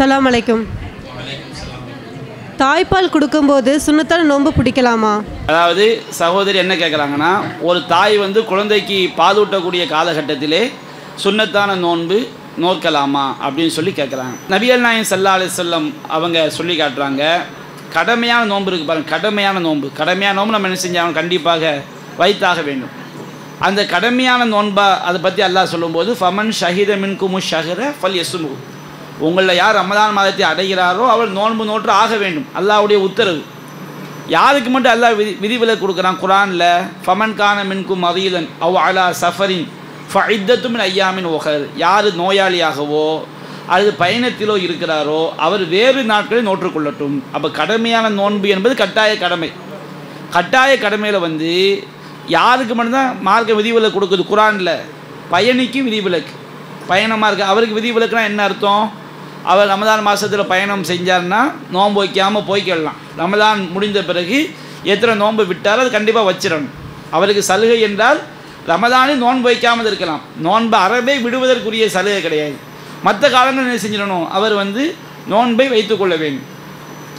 அஸ்லாம் வலைக்கும் தாய்ப்பால் கொடுக்கும்போது சுண்ணத்தால் நோன்பு பிடிக்கலாமா? அதாவது சகோதரி என்ன கேட்குறாங்கன்னா ஒரு தாய் வந்து குழந்தைக்கு பாலூட்டக்கூடிய காலகட்டத்திலே சுண்ணத்தான நோன்பு நோக்கலாமா அப்படின்னு சொல்லி கேட்குறாங்க நபியல் நாயன் சல்லா அலிசல்லம் அவங்க சொல்லி காட்டுறாங்க கடமையான நோன்பு இருக்கு பாருங்கள் கடமையான நோன்பு. கடமையான நோன்பு நம்ம என்ன செஞ்சாலும் கண்டிப்பாக வைத்தாக வேண்டும். அந்த கடமையான நோன்பா அதை பற்றி அல்லாஹ் சொல்லும்போது ஃபமன் ஷஹீத மின்குமு ஷஹர ஃபல் யசுமு உங்களில் யார் ரமதான் மாதத்தை அடைகிறாரோ அவர் நோன்பு நோற்று ஆக வேண்டும். அல்லாவுடைய உத்தரவு. யாருக்கு மட்டும் அல்லாஹ் விதி விதிவிலக்கு கொடுக்குறான்? குரானில் ஃபமன் கான மின்கும் மதீதன் அவ் அலா சஃபரின் ஃபைத்தத்துமின் ஐயாமின் ஒஹர். யார் நோயாளியாகவோ அல்லது பயணத்திலோ இருக்கிறாரோ அவர் வேறு நாட்களில் நோற்றுக்கொள்ளட்டும் அப்போ கடமையான நோன்பு என்பது கட்டாய கடமை. கட்டாய கடமையில் வந்து யாருக்கு மட்டும்தான் மார்க்க விதிவிலக்கு கொடுக்குது? குரானில். பயணிக்கும் விதிவிலக்கு. பயணமாக இருக்குது அவருக்கு விதிவிலக்குனா என்ன அர்த்தம்? அவர் ரமதான் மாதத்தில் பயணம் செஞ்சார்னா நோன்பு வைக்காமல் போய்க்கிடலாம் ரமதான் முடிந்த பிறகு எத்தனை நோன்பு விட்டாரோ அது கண்டிப்பாக வச்சிடணும். அவருக்கு சலுகை என்றால் ரமதானில் நோன்பு வைக்காமல் இருக்கலாம். நோன்பு அறவே விடுவதற்குரிய சலுகை கிடையாது. மற்ற காலங்கள் என்ன செஞ்சிடணும்? அவர் வந்து நோன்பை வைத்துக்கொள்ள வேண்டும்.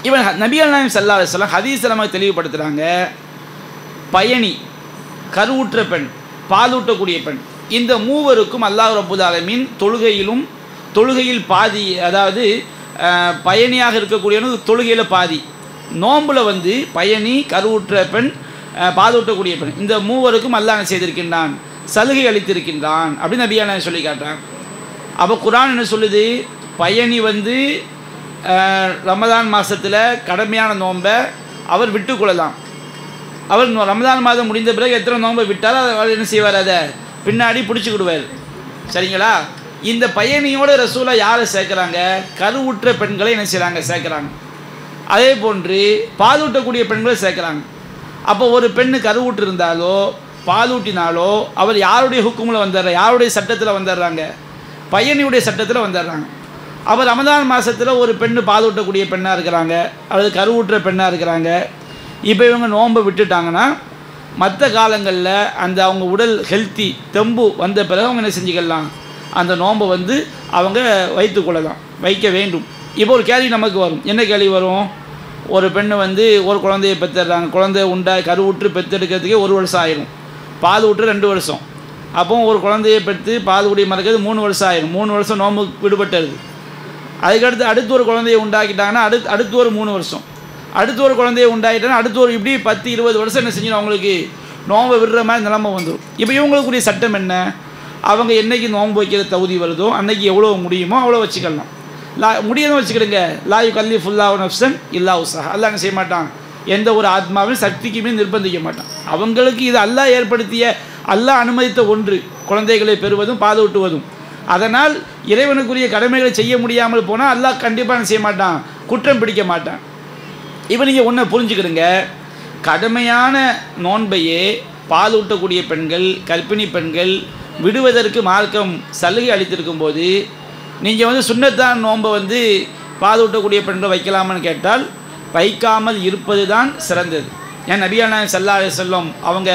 இவன் நபிகள் நாயம் சல்லா அலுவலாம் ஹதீஸ் நமக்கு தெளிவுபடுத்துகிறாங்க பயணி கருவுற்ற பெண் பாலூட்டக்கூடிய பெண் இந்த மூவருக்கும் அல்லாஹ் ரப்புல் ஆலமீன் தொழுகையிலும் தொழுகையில் பாதி அதாவது பயணியாக இருக்கக்கூடியவனு தொழுகையில் பாதி. நோம்பில் வந்து பயணி கருவுற்ற பெண் பாதூட்டக்கூடிய பெண். இந்த மூவருக்கும் அல்லாஹ் செய்திருக்கின்றான்? சலுகை அளித்திருக்கின்றான். அப்படின்னு நபியான சொல்லி காட்டுறான்? அப்போ குரான் என்ன சொல்லுது? பயணி வந்து ரமதான் மாதத்தில் கடமையான நோன்பை அவர் விட்டுக்கொள்ளலாம் அவர் ரமதான் மாதம் முடிந்த பிறகு எத்தனை நோன்பை விட்டாலும் அவர் என்ன செய்வார் அதை? பின்னாடி பிடிச்சிக்கிடுவார். சரிங்களா? இந்த பயணியோட ரசூலை யாரை சேர்க்குறாங்க? கருவுற்ற பெண்களை என்ன செய்கிறாங்க சேர்க்குறாங்க. அதே போன்று பாலூட்டக்கூடிய பெண்களை சேர்க்குறாங்க. அப்போ ஒரு பெண்ணு கருவுற்று இருந்தாலோ பாலூட்டினாலோ அவர் யாருடைய ஹுக்குமில் வந்துடுற யாருடைய சட்டத்தில் வந்துடுறாங்க? பையனுடைய சட்டத்தில் வந்துடுறாங்க. அவர் ரமதான் மாதத்தில் ஒரு பெண்ணு பாலூட்டக்கூடிய பெண்ணாக இருக்கிறாங்க அல்லது கருவுற்ற பெண்ணாக இருக்கிறாங்க. இப்போ இவங்க நோன்பை விட்டுட்டாங்கன்னா மற்ற காலங்களில் அந்த அவங்க உடல் ஹெல்த்தி தெம்பு வந்த பிறகு அவங்க என்ன செஞ்சுக்கலாம்? அந்த நோன்பை வந்து அவங்க வைத்து கொள்ளலாம் வைக்க வேண்டும். இப்போ ஒரு கேள்வி நமக்கு வரும். என்ன கேள்வி வரும்? ஒரு பெண்ணு வந்து ஒரு குழந்தையை பெற்றுடுறாங்க குழந்தை உண்டா? கருவுற்று பெற்றெடுக்கிறதுக்கே ஒரு வருஷம் ஆயிரும். பால் விட்டு ரெண்டு வருஷம். அப்போ ஒரு குழந்தையை பெற்று பால் குடி மறக்கிறது மூணு வருஷம் ஆயிரும். மூணு வருஷம் நோம்பு விடுபட்டது. அதுக்கடுத்து அடுத்து ஒரு குழந்தையை உண்டாக்கிட்டாங்கன்னா அடுத்து அடுத்து ஒரு மூணு வருஷம். அடுத்து ஒரு குழந்தையை உண்டாகிட்டேன்னா அடுத்து ஒரு இப்படி பத்து இருபது வருஷம் என்ன செஞ்சிடும் அவங்களுக்கு? நோன்பை விடுற மாதிரி நிலமை வந்துடும் இப்போ இவங்களுக்குரிய சட்டம் என்ன? அவங்க என்னைக்கு நோன்பு வைக்கிற தகுதி வருதோ அன்றைக்கி எவ்வளோ முடியுமோ அவ்வளோ வச்சுக்கலாம். லா முடியணும் வச்சுக்கிடுங்க. லாயு கல்லி ஃபுல்லாக நப்சன் இல்லா உசா அல்ல என்ன செய்ய மாட்டான்? எந்த ஒரு ஆத்மாவையும் சக்திக்குமே நிர்பந்திக்க மாட்டான். அவங்களுக்கு இது அல்லாஹ் ஏற்படுத்திய அல்லாஹ் அனுமதித்த ஒன்று. குழந்தைகளை பெறுவதும் பாலூட்டுவதும் அதனால் இறைவனுக்குரிய கடமைகளை செய்ய முடியாமல் போனால் அல்லாஹ் கண்டிப்பாக செய்ய மாட்டான்? குற்றம் பிடிக்க மாட்டான். இப்போ நீங்கள் ஒன்றை புரிஞ்சுக்கிடுங்க. கடுமையான நோன்பையே பால் ஊட்டக்கூடிய பெண்கள் கர்ப்பிணி பெண்கள் விடுவதற்கு மார்க்கம் சலுகை அளித்திருக்கும் போது நீங்கள் வந்து சுண்ணத்தான் நோன்பை வந்து பால் ஊட்டக்கூடிய பெண்கள் வைக்கலாமான்னு கேட்டால் வைக்காமல் இருப்பது தான் சிறந்தது. ஏன் நபியான சல்லா செல்லும் செல்லம் அவங்க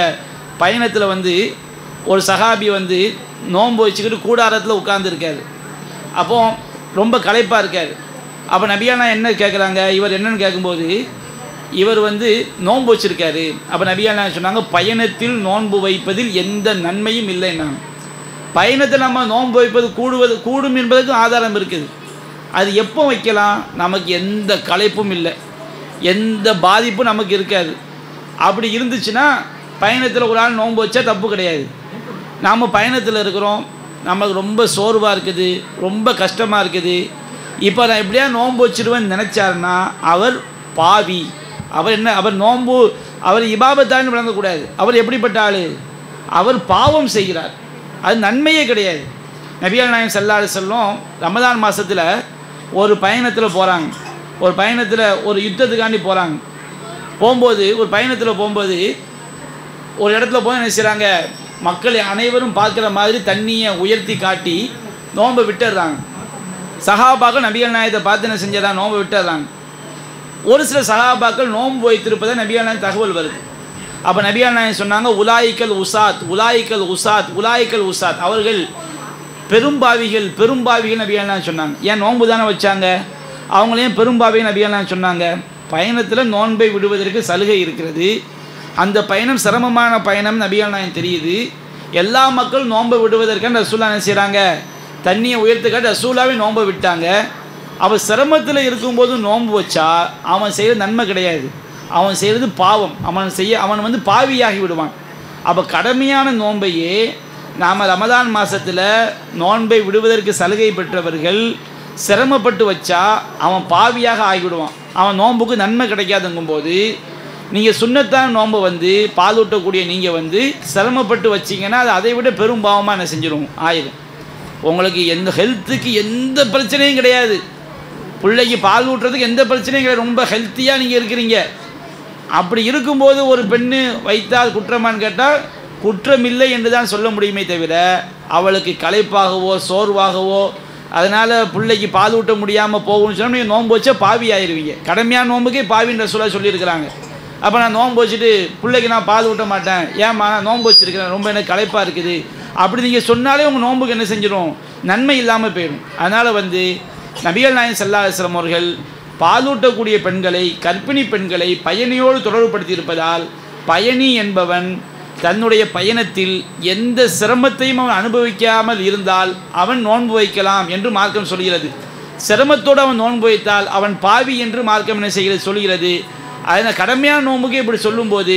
பயணத்தில் வந்து ஒரு சஹாபி வந்து நோன்பு வச்சுக்கிட்டு கூடாரத்தில் உட்கார்ந்துருக்காரு. அப்போ ரொம்ப களைப்பாக இருக்கார். அப்போ நபியானா என்ன கேட்குறாங்க இவர் என்னன்னு கேட்கும்போது இவர் வந்து நோன்பு வச்சுருக்காரு. அப்போ நபியானா சொன்னாங்க பயணத்தில் நோன்பு வைப்பதில் எந்த நன்மையும் இல்லைன்னாங்க. பயணத்தில் நம்ம நோன்பு வைப்பது கூடுவது கூடும் என்பதற்கு ஆதாரம் இருக்குது. அது எப்போ வைக்கலாம்? நமக்கு எந்த களைப்பும் இல்லை. எந்த பாதிப்பும் நமக்கு இருக்காது. அப்படி இருந்துச்சுன்னா பயணத்தில் ஒரு ஆள் நோன்பு வச்சா தப்பு கிடையாது. நாம் பயணத்தில் இருக்கிறோம். நமக்கு ரொம்ப சோர்வாக இருக்குது. ரொம்ப கஷ்டமாக இருக்குது. இப்போ நான் எப்படியா நோன்பு வச்சிருவேன்னு நினச்சாருன்னா அவர் பாவி. அவர் என்ன அவர் நோன்பு அவர் இபாபத்தான்னு விளங்கக்கூடாது. அவர் எப்படிப்பட்ட ஆள்? அவர் பாவம் செய்கிறார். அது நன்மையே கிடையாது. நபியல் நாயகம் செல்லாது செல்லும் ரமதான் மாதத்தில் ஒரு பயணத்தில் போகிறாங்க ஒரு பயணத்தில் ஒரு யுத்தத்துக்காண்டி போகிறாங்க போகும்போது ஒரு பயணத்தில் போகும்போது ஒரு இடத்துல போய் என்ன செய்கிறாங்க மக்கள் அனைவரும் பார்க்குற மாதிரி தண்ணியை உயர்த்தி காட்டி நோன்பை விட்டுடுறாங்க சஹாபாக்கள் நபிகள் நாயத்தை பார்த்து என்ன செஞ்சதான் நோன்பை விட்டுடுறாங்க ஒரு சில சஹாபாக்கள் நோன்பு வைத்திருப்பதை நபிகள் நாயம் தகவல் வருது. அப்போ நபியா நாயன் சொன்னாங்க? உலாய்க்கல் உசாத் உலாய்க்கல் உசாத் உலாய்க்கல் உசாத். அவர்கள் பெரும்பாவிகள் பெரும்பாவிகள் நபிகள் சொன்னாங்க? ஏன் நோன்பு தானே வச்சாங்க? அவங்களையும் பெரும்பாவே நபிகள்லாம் சொன்னாங்க? பயணத்தில் நோன்பை விடுவதற்கு சலுகை இருக்கிறது. அந்த பயணம் சிரமமான பயணம் நபியா நாயன் தெரியுது. எல்லா மக்களும் நோன்பை விடுவதற்கு ரசூலா என்ன செய்கிறாங்க தண்ணியை உயர்த்துக்காட்டு ரசூலாவே நோன்பை விட்டாங்க. அவன் சிரமத்தில் இருக்கும்போது நோன்பு வச்சா அவன் செய்கிற நன்மை கிடையாது. அவன் செய்கிறது பாவம். அவன் செய்ய அவன் வந்து பாவியாகி விடுவான். அப்போ கடமையான நோன்பையே நாம் ரமதான் மாதத்தில் நோன்பை விடுவதற்கு சலுகை பெற்றவர்கள் சிரமப்பட்டு வச்சா அவன் பாவியாக ஆகிவிடுவான். அவன் நோன்புக்கு நன்மை கிடைக்காதுங்கும்போது நீங்கள் சுண்ணத்தான நோன்பை வந்து பாலூட்டக்கூடிய நீங்கள் வந்து சிரமப்பட்டு வச்சிங்கன்னா அது அதை விட பெரும் பாவமாக என்ன செஞ்சிடும். ஆயிடும் உங்களுக்கு எந்த ஹெல்த்துக்கு எந்த பிரச்சனையும் கிடையாது. பிள்ளைக்கு பால் ஊட்டுறதுக்கு எந்த பிரச்சனையும் கிடையாது. ரொம்ப ஹெல்த்தியாக நீங்கள் இருக்கிறீங்க. அப்படி இருக்கும்போது ஒரு பெண்ணு வைத்தால் குற்றமான்னு கேட்டால் குற்றம் இல்லை என்று தான் சொல்ல முடியுமே தவிர அவளுக்கு களைப்பாகவோ சோர்வாகவோ அதனால் பிள்ளைக்கு பால் ஊட்ட முடியாமல் போகும்னு சொன்னால் நீங்கள் நோன்பு வச்சா பாவி ஆயிருவீங்க. கடமையான நோன்புக்கே பாவின்ற சொல்ல சொல்லியிருக்கிறாங்க. அப்போ நான் நோன்பு வச்சுட்டு பிள்ளைக்கு நான் பால் ஊட்ட மாட்டேன். ஏம்மா நான் நோன்பு வச்சுருக்கிறேன் ரொம்ப எனக்கு களைப்பாக இருக்குது. அப்படி நீங்கள் சொன்னாலே உங்கள் நோன்புக்கு என்ன செஞ்சிடும் நன்மை இல்லாமல் போயிடும் அதனால் வந்து நபிகள் நாயன் சல்லா அவர்கள் பாலூட்டக்கூடிய பெண்களை கர்ப்பிணி பெண்களை பயணியோடு தொடர்புபடுத்தியிருப்பதால் பயணி என்பவன் தன்னுடைய பயணத்தில் எந்த சிரமத்தையும் அவன் அனுபவிக்காமல் இருந்தால் அவன் நோன்பு வைக்கலாம் என்று மார்க்கம் சொல்கிறது. சிரமத்தோடு அவன் நோன்பு வைத்தால் அவன் பாவி என்று மார்க்கம் என்ன செய்கிறது சொல்கிறது. அதனால் கடமையான நோன்புக்கு இப்படி சொல்லும்போது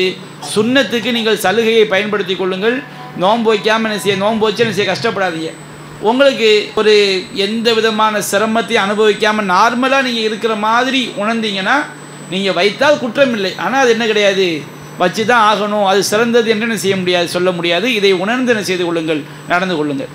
சுண்ணத்துக்கு நீங்கள் சலுகையை பயன்படுத்தி கொள்ளுங்கள். நோன்பு வைக்காமல் என்ன செய்ய நோன்பு வச்சு என்ன செய்ய கஷ்டப்படாதீங்க. உங்களுக்கு ஒரு எந்த விதமான சிரமத்தையும் அனுபவிக்காமல் நார்மலாக நீங்கள் இருக்கிற மாதிரி உணர்ந்தீங்கன்னா நீங்கள் வைத்தால் குற்றம் இல்லை ஆனால் அது என்ன கிடையாது? வச்சு தான் ஆகணும். அது சிறந்தது என்று என்ன செய்ய முடியாது சொல்ல முடியாது. இதை உணர்ந்து என்ன செய்து கொள்ளுங்கள்? நடந்து கொள்ளுங்கள்.